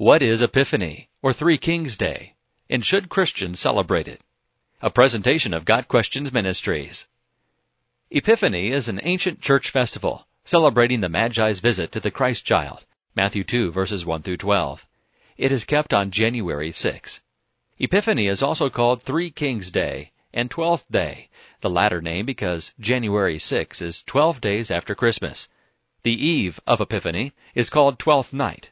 What is Epiphany, or Three Kings Day, and should Christians celebrate it? A presentation of Got Questions Ministries. Epiphany is an ancient church festival celebrating the Magi's visit to the Christ child, Matthew 2 verses 1 through 12. It is kept on January 6. Epiphany is also called Three Kings Day and Twelfth Day, the latter name because January 6 is 12 days after Christmas. The eve of Epiphany is called Twelfth Night.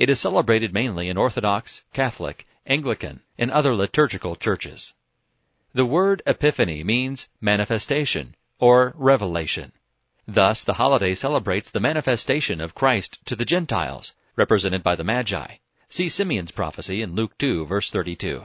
It is celebrated mainly in Orthodox, Catholic, Anglican, and other liturgical churches. The word Epiphany means manifestation or revelation. Thus, the holiday celebrates the manifestation of Christ to the Gentiles, represented by the Magi. See Simeon's prophecy in Luke 2 verse 32.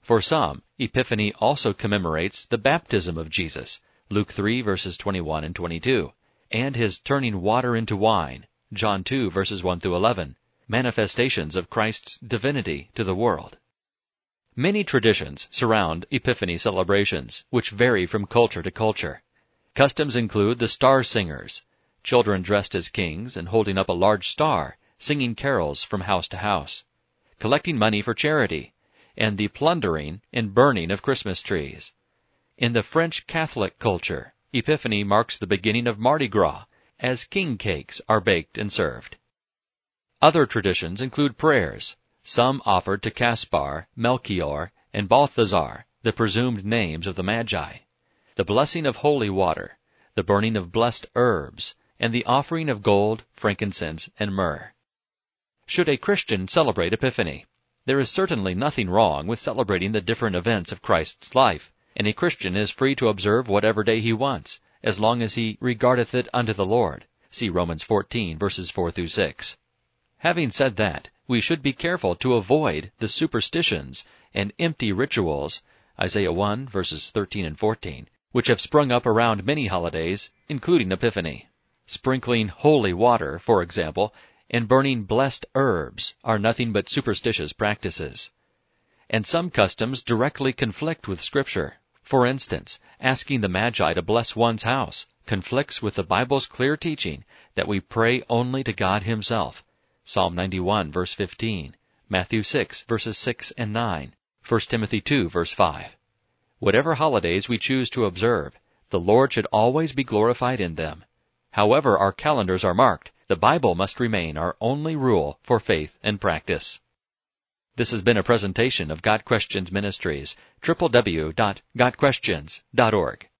For some, Epiphany also commemorates the baptism of Jesus, Luke 3 verses 21 and 22, and his turning water into wine, John 2 verses 1 through 11, manifestations of Christ's divinity to the world. Many traditions surround Epiphany celebrations, which vary from culture to culture. Customs include the star singers, children dressed as kings and holding up a large star, singing carols from house to house, collecting money for charity, and the plundering and burning of Christmas trees. In the French Catholic culture, Epiphany marks the beginning of Mardi Gras, as king cakes are baked and served. Other traditions include prayers, some offered to Caspar, Melchior, and Balthazar, the presumed names of the Magi, the blessing of holy water, the burning of blessed herbs, and the offering of gold, frankincense, and myrrh. Should a Christian celebrate Epiphany? There is certainly nothing wrong with celebrating the different events of Christ's life, and a Christian is free to observe whatever day he wants, as long as he regardeth it unto the Lord. See Romans 14 verses 4 through 6. Having said that, we should be careful to avoid the superstitions and empty rituals, Isaiah 1 verses 13 and 14, which have sprung up around many holidays, including Epiphany. Sprinkling holy water, for example, and burning blessed herbs are nothing but superstitious practices. And some customs directly conflict with Scripture. For instance, asking the Magi to bless one's house conflicts with the Bible's clear teaching that we pray only to God Himself. Psalm 91 verse 15, Matthew 6 verses 6 and 9, 1 Timothy 2 verse 5. Whatever holidays we choose to observe, the Lord should always be glorified in them. However our calendars are marked, the Bible must remain our only rule for faith and practice. This has been a presentation of Got Questions Ministries, www.gotquestions.org.